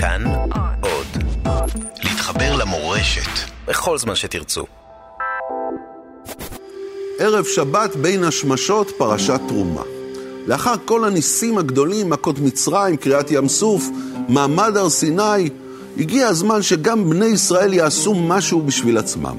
כאן עוד. להתחבר למורשת בכל זמן שתרצו. ערב שבת בין השמשות, פרשת תרומה. לאחר כל הניסים הגדולים, מכות מצרים, קריעת ים סוף, מעמד הר סיני, הגיע הזמן שגם בני ישראל יעשו משהו בשביל עצמם.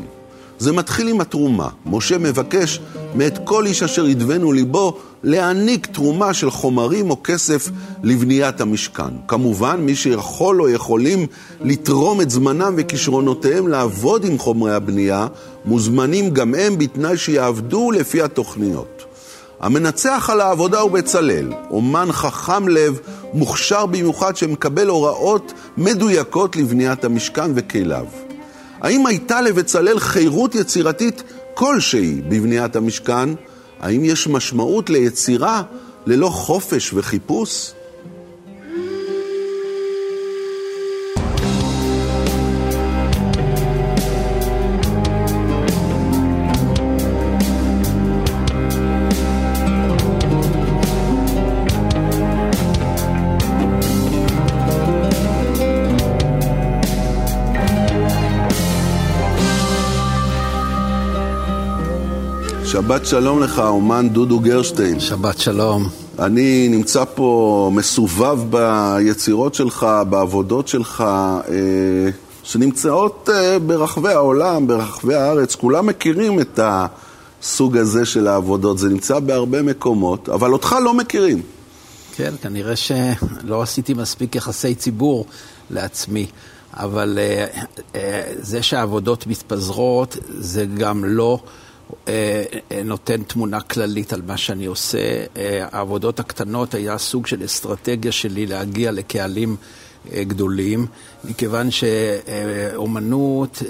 זה מתחיל עם התרומה. משה מבקש מאת כל איש אשר ידבנו ליבו להעניק תרומה של חומרים או כסף לבניית המשכן. כמובן, מי שיכול או יכולים לתרום את זמנם וכישרונותיהם לעבוד עם חומרי הבנייה, מוזמנים גם הם בתנאי שיעבדו לפי התוכניות. המנצח על העבודה הוא בצלאל, אומן חכם לב, מוכשר במיוחד שמקבל הוראות מדויקות לבניית המשכן וכליו. האם הייתה לבצלאל חירות יצירתית כלשהי בבניית המשכן? האם יש משמעות ליצירה ללא חופש וחיפוש? שבת שלום לך, אומן דודו גרשטיין. שבת שלום. אני נמצא פה מסובב ביצירות שלך, בעבודות שלך, אה, שנמצאות אה, ברחבי העולם, ברחבי הארץ. כולם מכירים את הסוג הזה של העבודות, זה נמצא בהרבה מקומות, אבל אותך לא מכירים. כן, כנראה שלא עשיתי מספיק יחסי ציבור לעצמי. אבל uh, uh, זה שהעבודות מתפזרות זה גם לא אה, אה, נותן תמונה כללית על מה שאני עושה. אה, העבודות הקטנות היה סוג של אסטרטגיה שלי להגיע לקהלים גדולים, מכיוון שאומנות,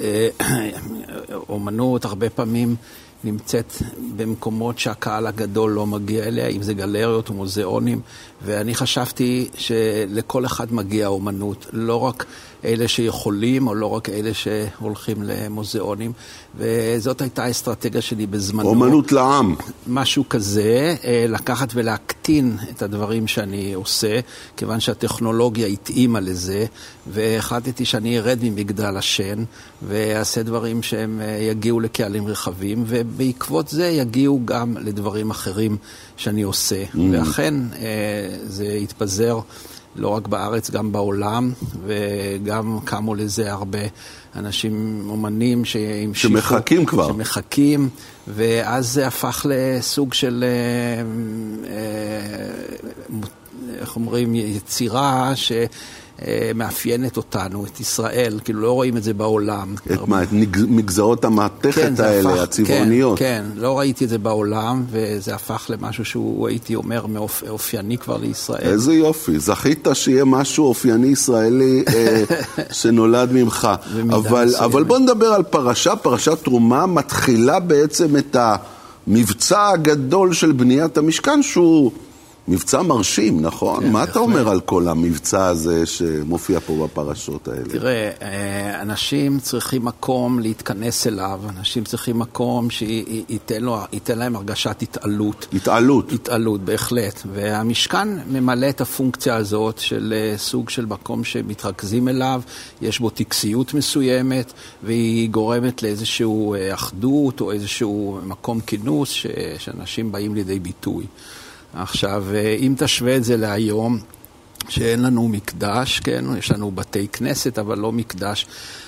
אומנות הרבה פעמים נמצאת במקומות שהקהל הגדול לא מגיע אליה, אם זה גלריות או מוזיאונים, ואני חשבתי שלכל אחד מגיע אומנות, לא רק אלה שיכולים, או לא רק אלה שהולכים למוזיאונים, וזאת הייתה האסטרטגיה שלי בזמנו. אומנות לעם. משהו כזה, אה, לקחת ולהקטין את הדברים שאני עושה, כיוון שהטכנולוגיה התאימה לזה, והחלטתי שאני ארד ממגדל השן, ואעשה דברים שהם אה, יגיעו לקהלים רחבים, ובעקבות זה יגיעו גם לדברים אחרים שאני עושה. Mm. ואכן, אה, זה התפזר. לא רק בארץ, גם בעולם, וגם קמו לזה הרבה אנשים, אומנים שהמשיכו. שמחכים כבר. שמחכים, ואז זה הפך לסוג של, אה, אה, איך אומרים, יצירה ש... אה, מאפיינת אותנו, את ישראל, כאילו לא רואים את זה בעולם. את מה, את מגזרות המעטפת כן, האלה, הפך, הצבעוניות. כן, כן, לא ראיתי את זה בעולם, וזה הפך למשהו שהוא, הייתי אומר, אופייני כבר לישראל. איזה יופי, זכית שיהיה משהו אופייני ישראלי אה, שנולד ממך. אבל, אבל בוא נדבר על פרשה, פרשת תרומה מתחילה בעצם את המבצע הגדול של בניית המשכן, שהוא... מבצע מרשים, נכון? כן, מה. אתה אומר על כל המבצע הזה שמופיע פה בפרשות האלה? תראה, אה, אנשים צריכים מקום להתכנס אליו, אנשים צריכים מקום שייתן לו, להם הרגשת התעלות. התעלות. התעלות, בהחלט. והמשכן ממלא את הפונקציה הזאת של אה, סוג של מקום שמתרכזים אליו, יש בו טקסיות מסוימת, והיא גורמת לאיזושהי אה, אחדות או איזשהו מקום כינוס שאנשים באים לידי ביטוי. עכשיו, אה, אם תשווה את זה להיום, שאין לנו מקדש, כן, יש לנו בתי כנסת, אבל לא מקדש.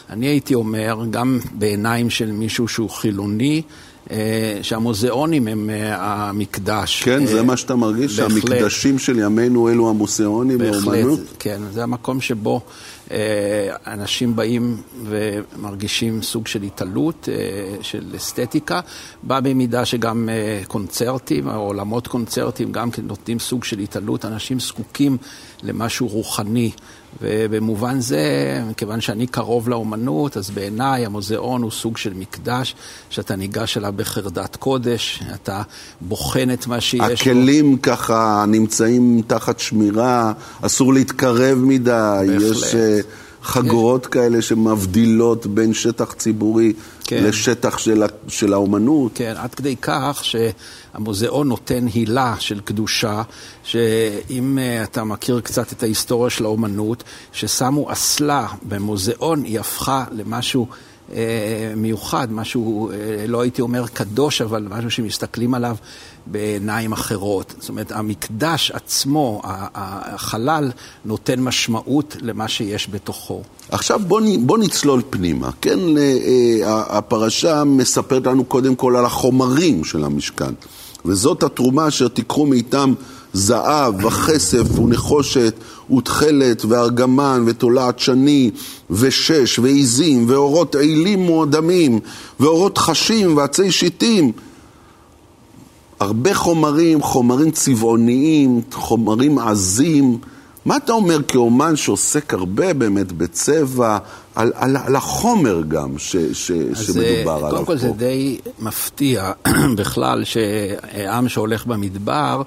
אני הייתי אומר, גם בעיניים של מישהו שהוא חילוני, אה, שהמוזיאונים הם אה, המקדש. כן, זה מה שאתה מרגיש? בהחלט. שהמקדשים של ימינו אלו המוזיאונים באומנות? כן, זה המקום שבו אנשים באים ומרגישים סוג של התעלות, אה, של אסתטיקה, בא במידה שגם אה, קונצרטים, עולמות קונצרטים, גם כן נותנים סוג של התעלות, אנשים זקוקים למשהו רוחני. ובמובן זה, מכיוון שאני קרוב לאומנות, אז בעיניי המוזיאון הוא סוג של מקדש, שאתה ניגש אליו בחרדת קודש, אתה בוחן את מה שיש הכלים בו. ככה נמצאים תחת שמירה, אסור להתקרב מדי, בהחלט. יש... חגורות יש... כאלה שמבדילות בין שטח ציבורי כן. לשטח של, של האומנות. כן, עד כדי כך שהמוזיאון נותן הילה של קדושה, שאם uh, אתה מכיר קצת את ההיסטוריה של האומנות, ששמו אסלה במוזיאון, היא הפכה למשהו... אה, מיוחד, משהו, אה, לא הייתי אומר קדוש, אבל משהו שמסתכלים עליו בעיניים אחרות. זאת אומרת, המקדש עצמו, החלל, נותן משמעות למה שיש בתוכו. עכשיו בוא, בוא נצלול פנימה. כן, אה, הפרשה מספרת לנו קודם כל על החומרים של המשכן, וזאת התרומה אשר תיקחו מאיתם זהב וכסף ונחושת ותכלת וארגמן ותולעת שני ושש ועיזים ואורות עילים מועדמים ואורות חשים ועצי שיטים הרבה חומרים, חומרים צבעוניים, חומרים עזים. מה אתה אומר כאומן שעוסק הרבה באמת בצבע, על, על, על החומר גם ש, ש, שמדובר עליו פה? קודם כל זה די מפתיע בכלל שעם שהולך במדבר אה,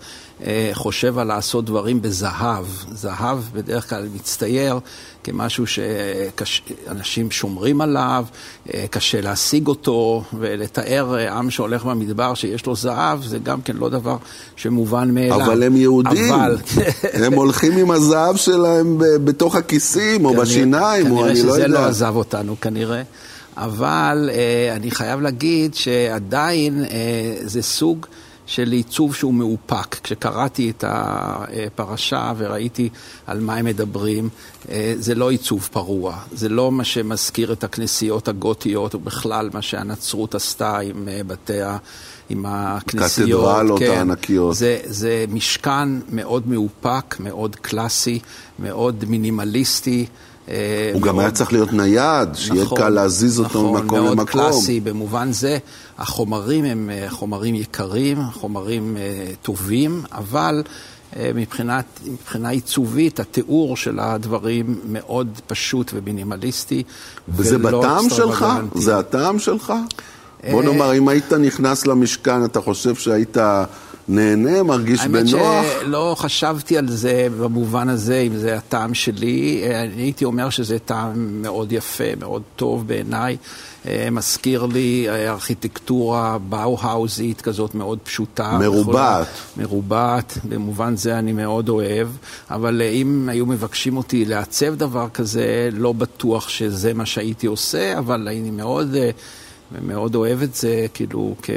חושב על לעשות דברים בזהב. זהב בדרך כלל מצטייר כמשהו שאנשים שומרים עליו, אה, קשה להשיג אותו, ולתאר אה, עם שהולך במדבר שיש לו זהב, זה גם כן לא דבר שמובן מאליו. אבל הם יהודים, אבל... הם הולכים עם הזהב שלהם בתוך הכיסים, או כנראה, בשיניים, או אני לא יודע. כנראה שזה לא עזב אותנו, כנראה. אבל אה, אני חייב להגיד שעדיין אה, זה סוג... של עיצוב שהוא מאופק. כשקראתי את הפרשה וראיתי על מה הם מדברים, אה, זה לא עיצוב פרוע, זה לא מה שמזכיר את הכנסיות הגותיות, ובכלל מה שהנצרות עשתה עם אה, בתי ה... עם הכנסיות. קתדרלות כן, הענקיות. זה, זה משכן מאוד מאופק, מאוד קלאסי, מאוד מינימליסטי. אה, הוא גם היה צריך להיות נייד, שיהיה נכון, קל להזיז אותו נכון, ממקום למקום. נכון, מאוד קלאסי, במובן זה החומרים הם אה, חומרים יקרים, חומרים אה, טובים, אבל מבחינת, מבחינה עיצובית, התיאור של הדברים מאוד פשוט ומינימליסטי. וזה בטעם שלך? זה הטעם שלך? בוא נאמר, אם היית נכנס למשכן, אתה חושב שהיית... נהנה, מרגיש האמת בנוח. האמת שלא חשבתי על זה במובן הזה, אם זה הטעם שלי. אני הייתי אומר שזה טעם מאוד יפה, מאוד טוב בעיניי. אה, מזכיר לי אה, ארכיטקטורה באו-האוזית כזאת מאוד פשוטה. מרובעת. מרובעת, במובן זה אני מאוד אוהב, אבל אה, אם היו מבקשים אותי לעצב דבר כזה, לא בטוח שזה מה שהייתי עושה, אבל אני מאוד... ומאוד אוהב את זה כאילו כ...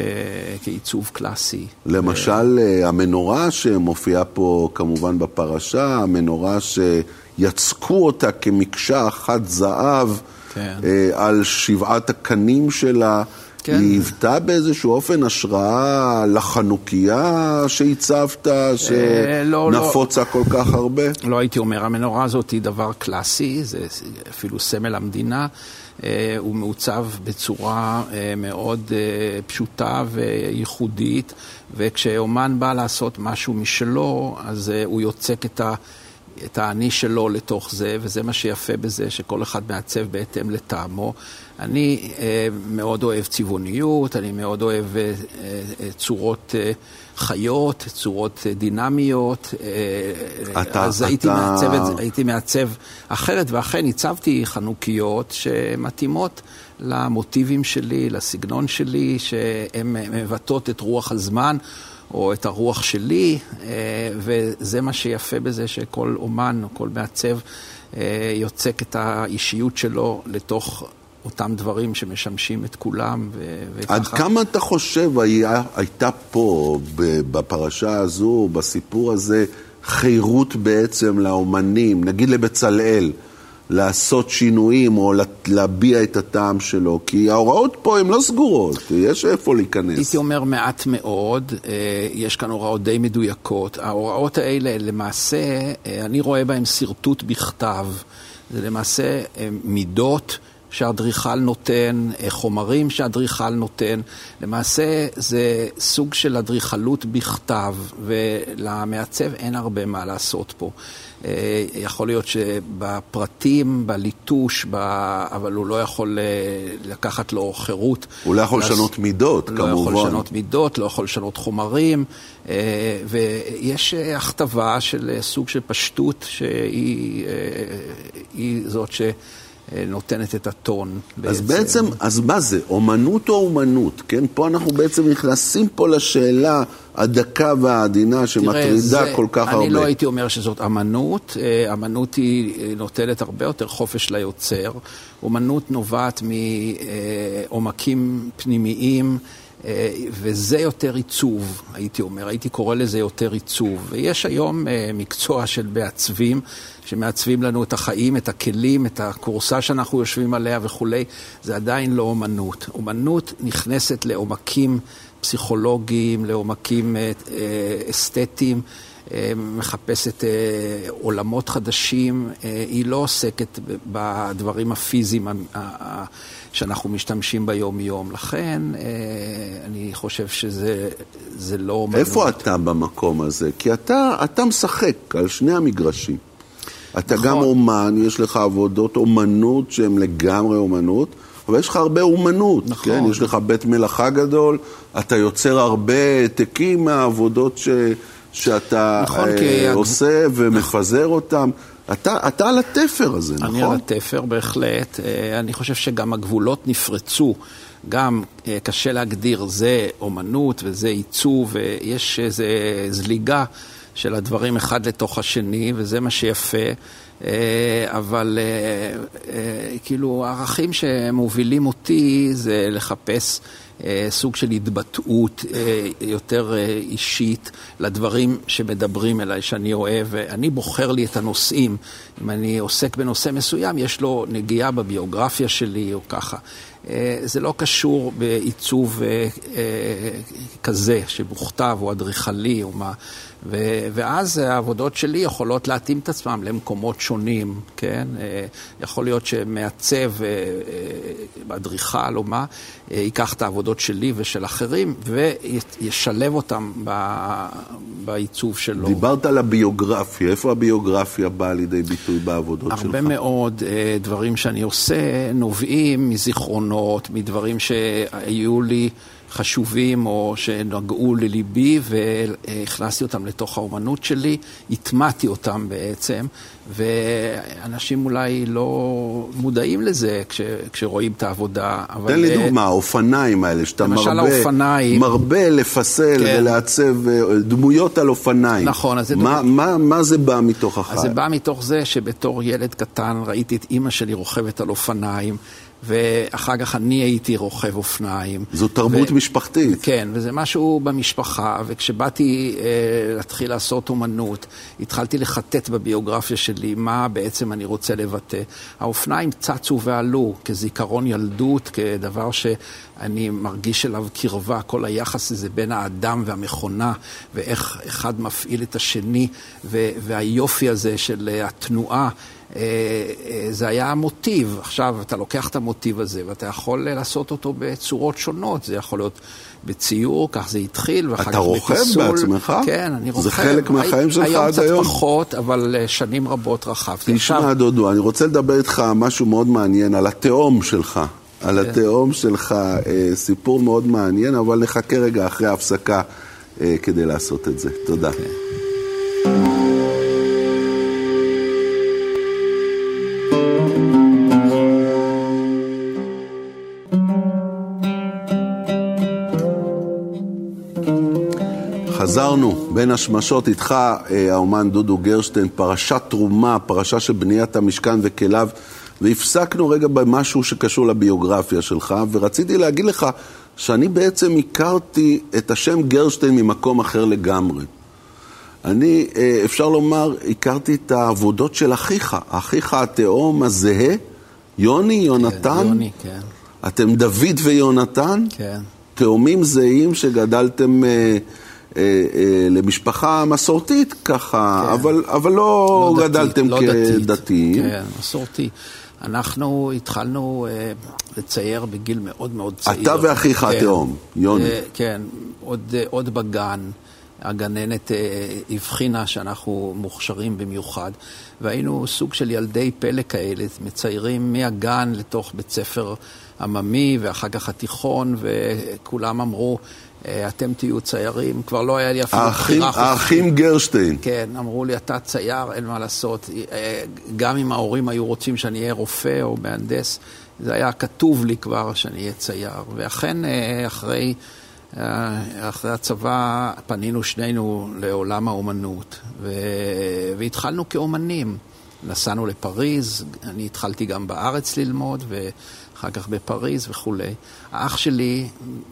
כעיצוב קלאסי. למשל, ו... המנורה שמופיעה פה כמובן בפרשה, המנורה שיצקו אותה כמקשה אחת זהב כן. אה, על שבעת הקנים שלה. כן. היא היוותה באיזשהו אופן השראה לחנוכיה שהצבת, שנפוצה לא, לא. כל כך הרבה? לא הייתי אומר, המנורה הזאת היא דבר קלאסי, זה אפילו סמל המדינה. אה, הוא מעוצב בצורה אה, מאוד אה, פשוטה וייחודית, וכשאומן בא לעשות משהו משלו, אז הוא יוצק את ה... את האני שלו לתוך זה, וזה מה שיפה בזה, שכל אחד מעצב בהתאם לטעמו. אני אה, מאוד אוהב צבעוניות, אני מאוד אוהב אה, אה, צורות אה, חיות, צורות אה, דינמיות. אה, אתה, אז אתה... הייתי, מעצב, הייתי מעצב אחרת, ואכן הצבתי חנוכיות שמתאימות למוטיבים שלי, לסגנון שלי, שהן מבטאות את רוח הזמן. או את הרוח שלי, אה, וזה מה שיפה בזה שכל אומן או כל מעצב אה, יוצק את האישיות שלו לתוך אותם דברים שמשמשים את כולם, וככה... עד כמה אתה חושב היה, הייתה פה, בפרשה הזו, בסיפור הזה, חירות בעצם לאומנים, נגיד לבצלאל, לעשות שינויים או להביע את הטעם שלו, כי ההוראות פה הן לא סגורות, יש איפה להיכנס. הייתי אומר מעט מאוד, אה, יש כאן הוראות די מדויקות. ההוראות האלה, למעשה, אה, אני רואה בהן שרטוט בכתב. זה למעשה אה, מידות שאדריכל נותן, חומרים שאדריכל נותן. למעשה זה סוג של אדריכלות בכתב, ולמעצב אין הרבה מה לעשות פה. אה, יכול להיות שבפרטים, בליטוש, ב... אבל הוא לא יכול אה, לקחת לו חירות. הוא לא יכול לשנות מידות, לא כמובן. לא יכול לשנות מידות, לא יכול לשנות חומרים, אה, ויש הכתבה של סוג של פשטות שהיא זאת ש... נותנת את הטון. אז בעצם. בעצם, אז מה זה? אומנות או אומנות? כן? פה אנחנו בעצם נכנסים פה לשאלה הדקה והעדינה שמטרידה זה, כל כך אני הרבה. אני לא הייתי אומר שזאת אמנות. אה, אמנות היא אה, נותנת הרבה יותר חופש ליוצר. אומנות נובעת מעומקים פנימיים. אה, וזה יותר עיצוב, הייתי אומר, הייתי קורא לזה יותר עיצוב. ויש היום מקצוע של מעצבים, שמעצבים לנו את החיים, את הכלים, את הכורסה שאנחנו יושבים עליה וכולי, זה עדיין לא אומנות. אומנות נכנסת לעומקים פסיכולוגיים, לעומקים אה, אה, אסתטיים, אה, מחפשת עולמות חדשים, היא לא עוסקת בדברים הפיזיים שאנחנו משתמשים ביום-יום. לכן, אני חושב שזה לא אומנות. איפה אתה במקום הזה? כי אתה, אתה משחק על שני המגרשים. אתה נכון. גם אומן, יש לך עבודות אומנות שהן לגמרי אומנות. אבל יש לך הרבה אומנות, נכון. כן? יש לך בית מלאכה גדול, אתה יוצר הרבה העתקים מהעבודות ש, שאתה נכון, אה, כי... עושה ומפזר נכון. אותם. אתה, אתה על התפר הזה, אני נכון? אני על התפר, בהחלט. אה, אני חושב שגם הגבולות נפרצו. גם אה, קשה להגדיר, זה אומנות וזה עיצוב, ויש איזו זליגה של הדברים אחד לתוך השני, וזה מה שיפה. אה, אבל אה, אה, כאילו הערכים שמובילים אותי זה לחפש סוג של התבטאות יותר אישית לדברים שמדברים אליי, שאני אוהב. אני בוחר לי את הנושאים. אם אני עוסק בנושא מסוים, יש לו נגיעה בביוגרפיה שלי או ככה. זה לא קשור בעיצוב כזה, שמוכתב או אדריכלי או מה. ו- ואז העבודות שלי יכולות להתאים את עצמם למקומות שונים, כן? אה, יכול להיות שמעצב, אה, אה, אדריכל או מה, ייקח את העבודות שלי ושל אחרים וישלב אותם ב- בעיצוב שלו. דיברת על הביוגרפיה, איפה הביוגרפיה באה לידי ביטוי בעבודות הרבה שלך? הרבה מאוד דברים שאני עושה נובעים מזיכרונות, מדברים שהיו לי. חשובים או שנגעו לליבי והכנסתי אותם לתוך האומנות שלי, הטמעתי אותם בעצם, ואנשים אולי לא מודעים לזה כש, כשרואים את העבודה. אבל... תן לי דוגמה, האופניים האלה, שאתה מרבה, האופניים, מרבה לפסל כן. ולעצב אה, דמויות על אופניים. נכון, אז זה... מה, דוגמה... מה, מה זה בא מתוך החיים? אז זה בא מתוך זה שבתור ילד קטן ראיתי את אימא שלי רוכבת על אופניים. ואחר כך אני הייתי רוכב אופניים. זו תרבות ו... משפחתית. כן, וזה משהו במשפחה, וכשבאתי אה, להתחיל לעשות אומנות, התחלתי לחטט בביוגרפיה שלי מה בעצם אני רוצה לבטא. האופניים צצו ועלו כזיכרון ילדות, כדבר שאני מרגיש אליו קרבה, כל היחס הזה בין האדם והמכונה, ואיך אחד מפעיל את השני, והיופי הזה של התנועה. אה, אה, זה היה המוטיב. עכשיו, אתה לוקח את המוטיב הזה ואתה יכול לעשות אותו בצורות שונות. זה יכול להיות בציור, כך זה התחיל, ואחר כך בטיסול. אתה רוכב בעצמך? כן, אני רוכב. זה חלק מהחיים שלך עד היום? היום קצת פחות, אבל אה, שנים רבות רכבתי. תשמע, עכשיו... דודו, אני רוצה לדבר איתך משהו מאוד מעניין, על התהום שלך. על כן. התהום שלך, סיפור מאוד מעניין, אבל נחכה רגע אחרי ההפסקה כדי לעשות את זה. תודה. Okay. חזרנו בין השמשות איתך, אה, האומן דודו גרשטיין, פרשת תרומה, פרשה של בניית המשכן וכליו, והפסקנו רגע במשהו שקשור לביוגרפיה שלך, ורציתי להגיד לך שאני בעצם הכרתי את השם גרשטיין ממקום אחר לגמרי. אני, אה, אפשר לומר, הכרתי את העבודות של אחיך, אחיך התאום הזהה, יוני, יונתן. כן, יוני, כן. אתם דוד ויונתן? כן. תאומים זהים שגדלתם... אה, אה, למשפחה מסורתית ככה, כן. אבל, אבל לא, לא גדלתם לא כדתיים. כן, מסורתי. אנחנו התחלנו אה, לצייר בגיל מאוד מאוד צעיר. אתה ואחיך כן, התאום, יוני. אה, כן, עוד, אה, עוד בגן. הגננת אה, הבחינה שאנחנו מוכשרים במיוחד, והיינו סוג של ילדי פלא כאלה, מציירים מהגן לתוך בית ספר עממי, ואחר כך התיכון, וכולם אמרו, אתם תהיו ציירים, כבר לא היה לי אפילו בחירה חופשית. האחים גרשטיין. כן, אמרו לי, אתה צייר, אין מה לעשות. אה, גם אם ההורים היו רוצים שאני אהיה רופא או מהנדס, זה היה כתוב לי כבר שאני אהיה צייר. ואכן, אחרי... אחרי הצבא פנינו שנינו לעולם האומנות, ו... והתחלנו כאומנים. נסענו לפריז, אני התחלתי גם בארץ ללמוד, ואחר כך בפריז וכולי. האח שלי,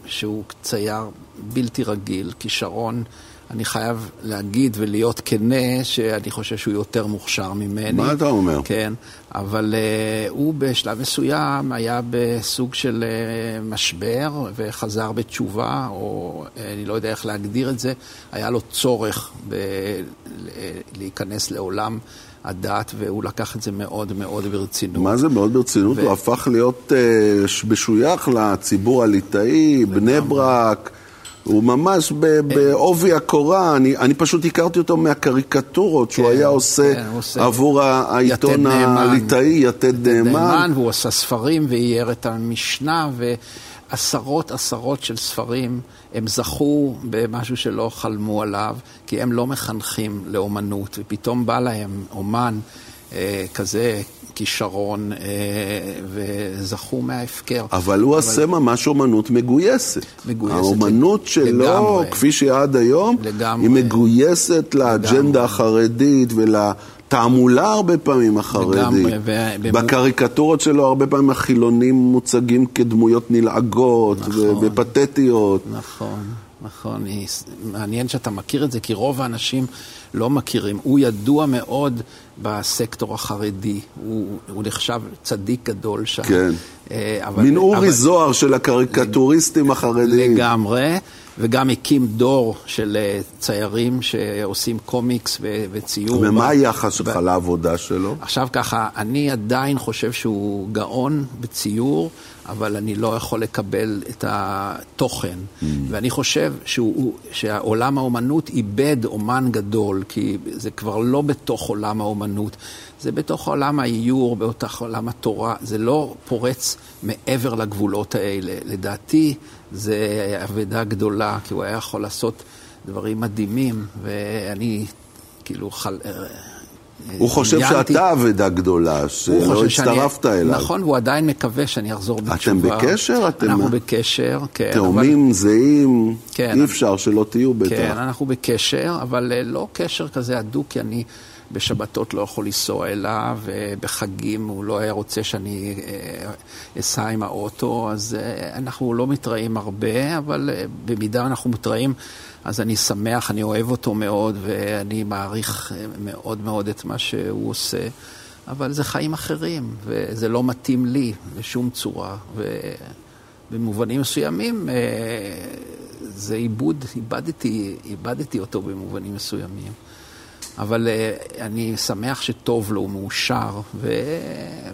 שהוא צייר בלתי רגיל, כישרון אני חייב להגיד ולהיות כנה שאני חושב שהוא יותר מוכשר ממני. מה אתה אומר? כן, אבל uh, הוא בשלב מסוים היה בסוג של uh, משבר וחזר בתשובה, או uh, אני לא יודע איך להגדיר את זה, היה לו צורך ב- להיכנס לעולם. הדת, והוא לקח את זה מאוד מאוד ברצינות. מה זה מאוד ברצינות? ו... הוא הפך להיות uh, משוייך לציבור הליטאי, בני ברק. הוא ממש בעובי הקורה, אני, אני פשוט הכרתי אותו מהקריקטורות שהוא כן, היה עושה, כן, עושה עבור העיתון הליטאי, יתד נאמן. נאמן, והוא עשה ספרים ואייר את המשנה, ועשרות עשרות של ספרים, הם זכו במשהו שלא חלמו עליו, כי הם לא מחנכים לאומנות, ופתאום בא להם אומן אה, כזה כישרון אה, וזכו מההפקר. אבל הוא עושה אבל... ממש אומנות מגויסת. מגויסת. האומנות שלו, לגמרי. כפי שהיא עד היום, לגמרי. היא מגויסת לאג'נדה החרדית ול... תעמולה הרבה פעמים החרדית. לגמרי. בקריקטורות שלו הרבה פעמים החילונים מוצגים כדמויות נלעגות נכון, ופתטיות. נכון, נכון. מעניין שאתה מכיר את זה, כי רוב האנשים לא מכירים. הוא ידוע מאוד בסקטור החרדי, הוא, הוא נחשב צדיק גדול שם. כן. אה, אבל, מין אורי אבל, זוהר של הקריקטוריסטים החרדיים. לגמרי, וגם הקים דור של אה, ציירים שעושים קומיקס וציור. ומה היחס שלך לעבודה שלו? עכשיו ככה, אני עדיין חושב שהוא גאון בציור. אבל אני לא יכול לקבל את התוכן. Mm. ואני חושב שהוא, שהעולם האומנות איבד אומן גדול, כי זה כבר לא בתוך עולם האומנות, זה בתוך עולם האיור, בתוך עולם התורה, זה לא פורץ מעבר לגבולות האלה. לדעתי, זה אבדה גדולה, כי הוא היה יכול לעשות דברים מדהימים, ואני כאילו חל... הוא חושב שאתה אבדה גדולה, שלא הצטרפת שאני... אליו. נכון, והוא עדיין מקווה שאני אחזור בתשובה. אתם בקשר? אתם... אנחנו בקשר, כן. תאומים, אבל... זהים, כן, אי אפשר שלא תהיו בטח. כן, אנחנו בקשר, אבל אה, לא קשר כזה הדוק, כי אני בשבתות לא יכול לנסוע אליו, ובחגים הוא לא היה רוצה שאני אה, אסע עם האוטו, אז אה, אנחנו לא מתראים הרבה, אבל במידה אנחנו מתראים... אז אני שמח, אני אוהב אותו מאוד, ואני מעריך מאוד מאוד את מה שהוא עושה, אבל זה חיים אחרים, וזה לא מתאים לי בשום צורה. ובמובנים מסוימים אה, זה עיבוד, איבדתי, איבדתי אותו במובנים מסוימים. אבל uh, אני שמח שטוב לו, הוא מאושר, ו...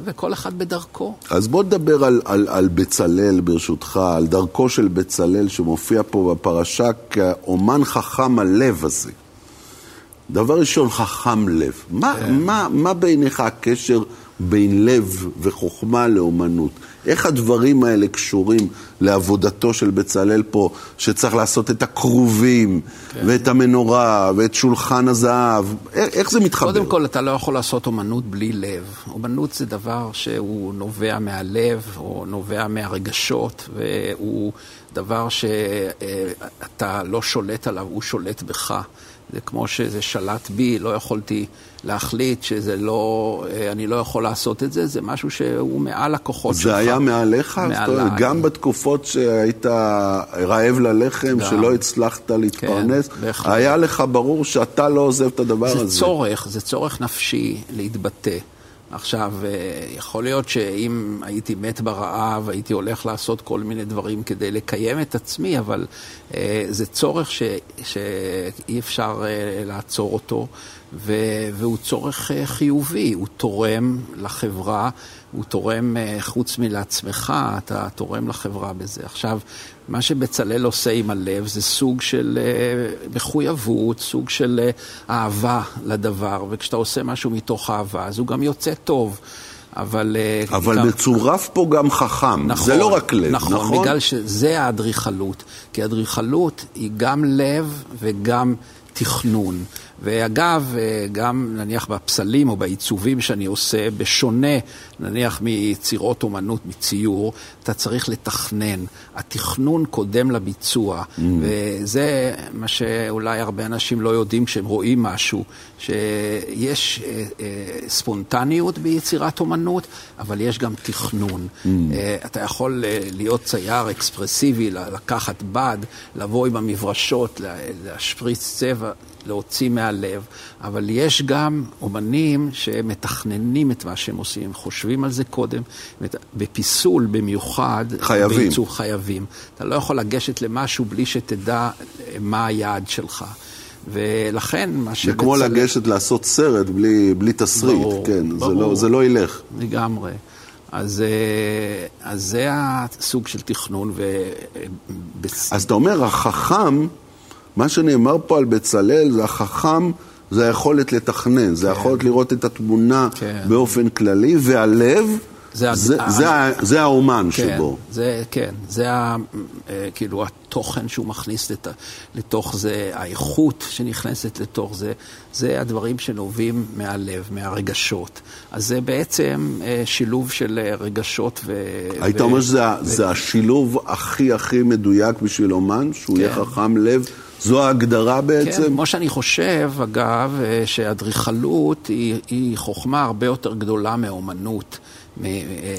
וכל אחד בדרכו. אז בוא נדבר על, על, על בצלאל, ברשותך, על דרכו של בצלאל שמופיע פה בפרשה כאומן חכם הלב הזה. דבר ראשון, חכם לב. מה, כן. מה, מה בעיניך הקשר בין לב וחוכמה לאומנות? איך הדברים האלה קשורים לעבודתו של בצלאל פה, שצריך לעשות את הכרובים, כן. ואת המנורה, ואת שולחן הזהב? איך זה מתחבר? קודם כל, אתה לא יכול לעשות אומנות בלי לב. אומנות זה דבר שהוא נובע מהלב, או נובע מהרגשות, והוא דבר שאתה לא שולט עליו, הוא שולט בך. זה כמו שזה שלט בי, לא יכולתי להחליט שזה לא, אה, אני לא יכול לעשות את זה, זה משהו שהוא מעל הכוחות זה שלך. זה היה מעליך? מעליי. גם בתקופות שהיית רעב ללחם, גם. שלא הצלחת להתפרנס, כן, היה לך ברור שאתה לא עוזב את הדבר זה הזה. זה צורך, זה צורך נפשי להתבטא. עכשיו, יכול להיות שאם הייתי מת ברעב, הייתי הולך לעשות כל מיני דברים כדי לקיים את עצמי, אבל זה צורך ש, שאי אפשר לעצור אותו. והוא צורך אה, חיובי, הוא תורם לחברה, הוא תורם אה, חוץ מלעצמך, אתה תורם לחברה בזה. עכשיו, מה שבצלאל עושה עם הלב זה סוג של אה, מחויבות, סוג של אהבה לדבר, וכשאתה עושה משהו מתוך אהבה, אז הוא גם יוצא טוב. אבל... אבל גם... מצורף פה גם חכם, נכון, זה לא רק לב, נכון? נכון, בגלל שזה האדריכלות. כי אדריכלות היא גם לב וגם תכנון. ואגב, אה, גם נניח בפסלים או בעיצובים שאני עושה, בשונה נניח מיצירות אומנות, מציור, אתה צריך לתכנן. התכנון קודם לביצוע, mm. וזה מה שאולי הרבה אנשים לא יודעים כשהם רואים משהו, שיש אה, אה, ספונטניות ביצירת אומנות, אבל יש גם תכנון. Mm. אתה יכול להיות צייר אקספרסיבי, לקחת בד, לבוא עם המברשות, להשפריץ צבע. להוציא מהלב, אבל יש גם אומנים שמתכננים את מה שהם עושים, חושבים על זה קודם, בפיסול במיוחד, חייבים. בעיצוב חייבים. אתה לא יכול לגשת למשהו בלי שתדע מה היעד שלך. ולכן מה שבצלאל... זה כמו לגשת לעשות סרט בלי, בלי תסריט, ברור, כן, ברור, זה, לא, זה לא ילך. לגמרי. אז, אה, אז זה הסוג של תכנון. ו... אז אתה אומר, החכם... מה שנאמר פה על בצלאל זה החכם, זה היכולת לתכנן, כן. זה היכולת לראות את התמונה כן. באופן כללי, והלב... זה, זה, זה, זה, זה האומן כן, שבו. זה, כן, זה ה, אה, כאילו התוכן שהוא מכניס לת, לתוך זה, האיכות שנכנסת לתוך זה, זה הדברים שנובעים מהלב, מהרגשות. אז זה בעצם אה, שילוב של אה, רגשות ו... היית ו... אומר שזה ו... השילוב הכי הכי מדויק בשביל אומן, שהוא כן. יהיה חכם לב. זו ההגדרה בעצם? כן, כמו שאני חושב, אגב, אה, שאדריכלות היא, היא חוכמה הרבה יותר גדולה מאומנות.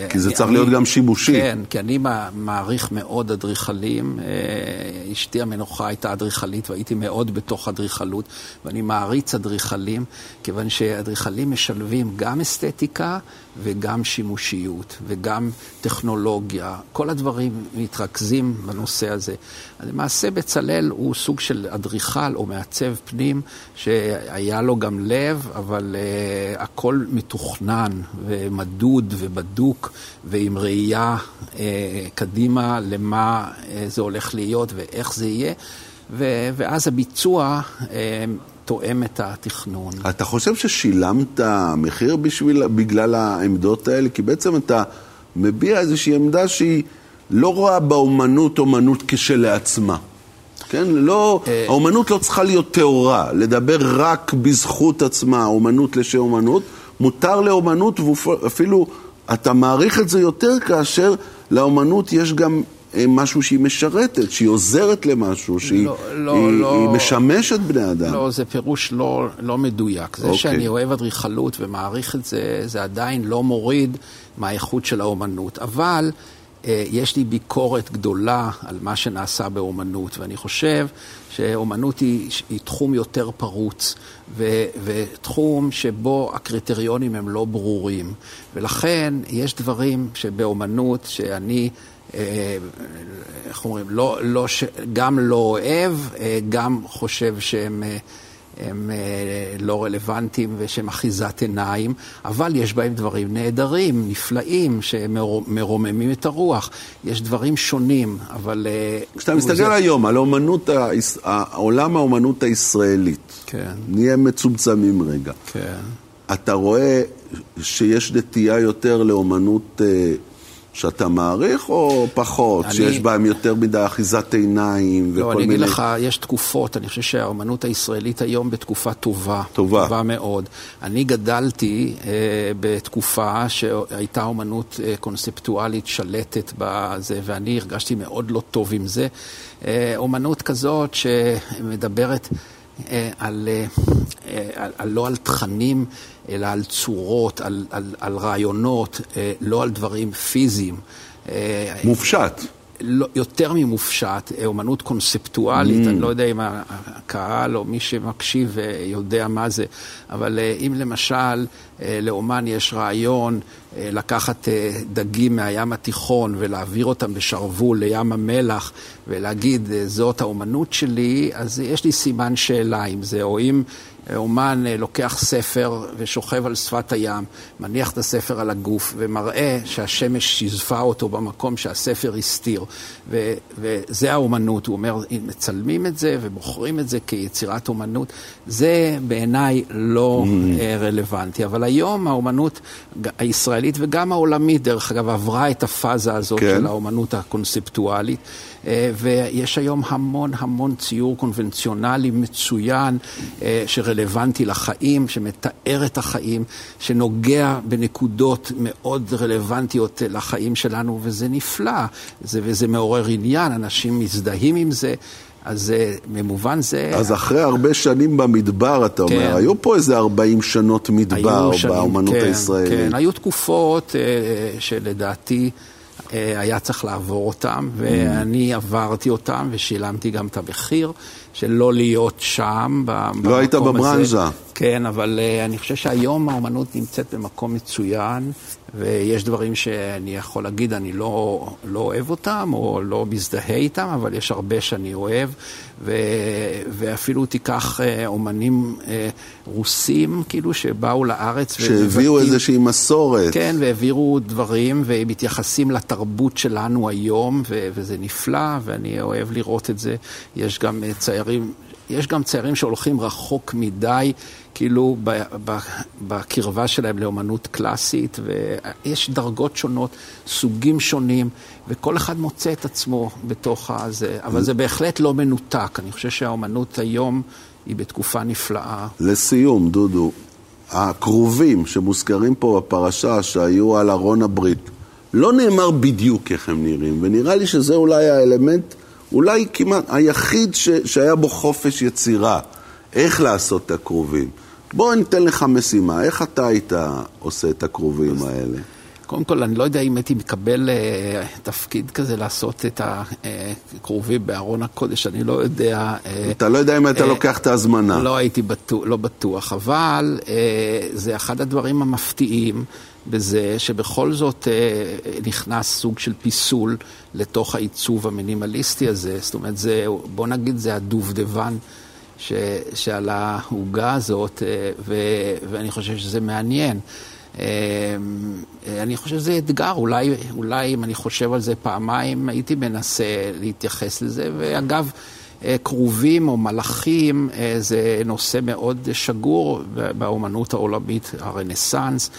כי זה צריך להיות גם שיבושי. כן, כי אני מעריך מאוד אדריכלים. אה, אשתי המנוחה הייתה אדריכלית והייתי מאוד בתוך אדריכלות, ואני מעריץ אדריכלים, כיוון שאדריכלים משלבים גם אסתטיקה וגם שימושיות וגם טכנולוגיה. כל הדברים מתרכזים בנושא הזה. למעשה בצלאל הוא סוג של אדריכל או מעצב פנים שהיה לו גם לב, אבל uh, הכל מתוכנן ומדוד ובדוק ועם ראייה uh, קדימה למה uh, זה הולך להיות ואיך זה יהיה. ו- ואז הביצוע uh, תואם את התכנון. אתה חושב ששילמת מחיר בשביל, בגלל העמדות האלה? כי בעצם אתה מביע איזושהי עמדה שהיא לא רואה באומנות אומנות כשלעצמה. כן? לא, אה, האומנות לא צריכה להיות טהורה, לדבר רק בזכות עצמה, אומנות לשם אומנות. מותר לאומנות, ואפילו אתה מעריך את זה יותר כאשר לאומנות יש גם אה, משהו שהיא משרתת, שהיא עוזרת למשהו, שהיא לא, לא, היא, לא, היא משמשת בני אדם. לא, זה פירוש לא, לא מדויק. זה. אוקיי. שאני אוהב אדריכלות ומעריך את זה, זה עדיין לא מוריד מהאיכות של האומנות. אבל יש לי ביקורת גדולה על מה שנעשה באומנות, ואני חושב שאומנות היא, היא תחום יותר פרוץ, ו, ותחום שבו הקריטריונים הם לא ברורים. ולכן יש דברים שבאומנות שאני... אה, איך אומרים, לא, לא, גם לא אוהב, אה, גם חושב שהם הם אה, לא רלוונטיים ושהם אחיזת עיניים, אבל יש בהם דברים נהדרים, נפלאים, שמרוממים את הרוח. יש דברים שונים, אבל... כשאתה מסתכל זה... היום על האומנות, עולם האומנות הישראלית, כן. נהיה מצומצמים רגע. כן. אתה רואה שיש נטייה יותר לאומנות שאתה מעריך או פחות? אני... שיש בהם יותר מדי אחיזת עיניים וכל מיני... לא, אני אגיד לך, יש תקופות, אני חושב שהאומנות הישראלית היום בתקופה טובה. טובה. טובה מאוד. אני גדלתי אה, בתקופה שהייתה אומנות אה, קונספטואלית שלטת בזה, ואני הרגשתי מאוד לא טוב עם זה. אה, אומנות כזאת שמדברת... אה, על, אה, על, על, לא על תכנים, אלא על צורות, על, על, על רעיונות, אה, לא על דברים פיזיים. מופשט. לא, יותר ממופשט, אומנות קונספטואלית, mm. אני לא יודע אם הקהל או מי שמקשיב יודע מה זה, אבל אם למשל לאומן יש רעיון לקחת דגים מהים התיכון ולהעביר אותם בשרוול לים המלח ולהגיד, זאת האומנות שלי, אז יש לי סימן שאלה עם זה, או אם... אומן אה, לוקח ספר ושוכב על שפת הים, מניח את הספר על הגוף ומראה שהשמש שיזפה אותו במקום שהספר הסתיר. ו- וזה האומנות, הוא אומר, אם מצלמים את זה ובוחרים את זה כיצירת אומנות, זה בעיניי לא mm. אה, רלוונטי. אבל היום האומנות הישראלית וגם העולמית, דרך אגב, עברה את הפאזה הזאת כן. של האומנות הקונספטואלית. אה, ויש היום המון המון ציור קונבנציונלי מצוין אה, שרלוונטי לחיים, שמתאר את החיים, שנוגע בנקודות מאוד רלוונטיות לחיים שלנו, וזה נפלא, זה, וזה מעורר עניין, אנשים מזדהים עם זה. אז במובן זה... אז אחרי הרבה שנים במדבר, אתה כן. אומר, היו פה איזה 40 שנות מדבר באומנות כן, הישראלית. כן, היו תקופות uh, שלדעתי... אה, היה צריך לעבור אותם, ואני עברתי אותם ושילמתי גם את המחיר של לא להיות שם, לא היית בברנז'ה. כן, אבל uh, אני חושב שהיום האומנות נמצאת במקום מצוין, ויש דברים שאני יכול להגיד, אני לא, לא אוהב אותם, או לא מזדהה איתם, אבל יש הרבה שאני אוהב, ו, ואפילו תיקח uh, אומנים uh, רוסים, כאילו, שבאו לארץ. שהביאו איזושהי מסורת. כן, והעבירו דברים, והם מתייחסים לתרבות שלנו היום, ו, וזה נפלא, ואני אוהב לראות את זה. יש גם ציירים... יש גם צעירים שהולכים רחוק מדי, כאילו בקרבה שלהם לאומנות קלאסית, ויש דרגות שונות, סוגים שונים, וכל אחד מוצא את עצמו בתוך הזה, אבל זה בהחלט לא מנותק. אני חושב שהאומנות היום היא בתקופה נפלאה. לסיום, דודו, הכרובים שמוזכרים פה בפרשה שהיו על ארון הברית, לא נאמר בדיוק איך הם נראים, ונראה לי שזה אולי האלמנט אולי כמעט היחיד ש, שהיה בו חופש יצירה, איך לעשות את הכרובים. בוא ניתן לך משימה, איך אתה היית עושה את הכרובים האלה? קודם כל, אני לא יודע אם הייתי מקבל uh, תפקיד כזה לעשות את הכרובים uh, בארון הקודש, אני לא יודע. Uh, אתה לא יודע אם אתה uh, לוקח את ההזמנה. לא הייתי בטוח, לא בטוח, אבל uh, זה אחד הדברים המפתיעים. בזה שבכל זאת אה, נכנס סוג של פיסול לתוך העיצוב המינימליסטי הזה. זאת אומרת, זה, בוא נגיד, זה הדובדבן ש, שעל העוגה הזאת, אה, ו, ואני חושב שזה מעניין. אה, אני חושב שזה אתגר, אולי, אולי אם אני חושב על זה פעמיים, הייתי מנסה להתייחס לזה, ואגב, כרובים או מלאכים זה נושא מאוד שגור באומנות העולמית, הרנסאנס.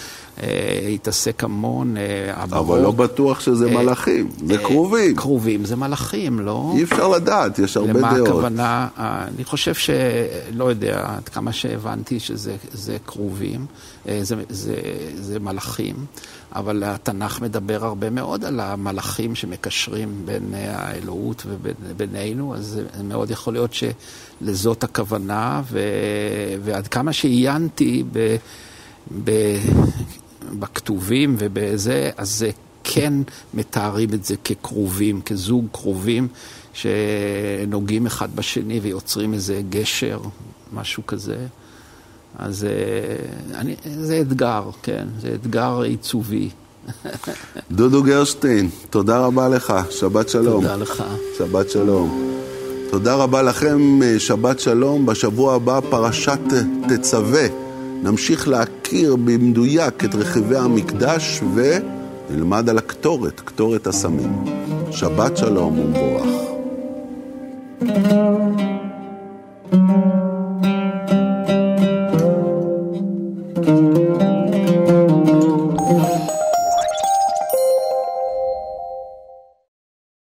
אה, התעסק המון. אה, אבל לא בטוח שזה אה, מלאכים, זה כרובים. כרובים זה מלאכים, לא? אי אפשר לדעת, יש הרבה למה דעות. למה הכוונה? אני חושב שלא יודע, עד כמה שהבנתי שזה כרובים, זה, זה, זה מלאכים, אבל התנ"ך מדבר הרבה מאוד על המלאכים שמקשרים בין האלוהות ובינינו, אז זה מאוד יכול להיות שלזאת הכוונה, ו, ועד כמה שעיינתי ב... ב... בכתובים ובזה, אז זה כן מתארים את זה כקרובים, כזוג קרובים שנוגעים אחד בשני ויוצרים איזה גשר, משהו כזה. אז אה, אני, זה אתגר, כן, זה אתגר עיצובי. דודו גרשטיין, תודה רבה לך, שבת שלום. תודה לך. שבת שלום. תודה רבה לכם, אה, שבת שלום. בשבוע הבא פרשת תצווה. נמשיך להכיר במדויק את רכיבי המקדש ונלמד על הקטורת, קטורת הסמים. שבת שלום ומבורך. thank you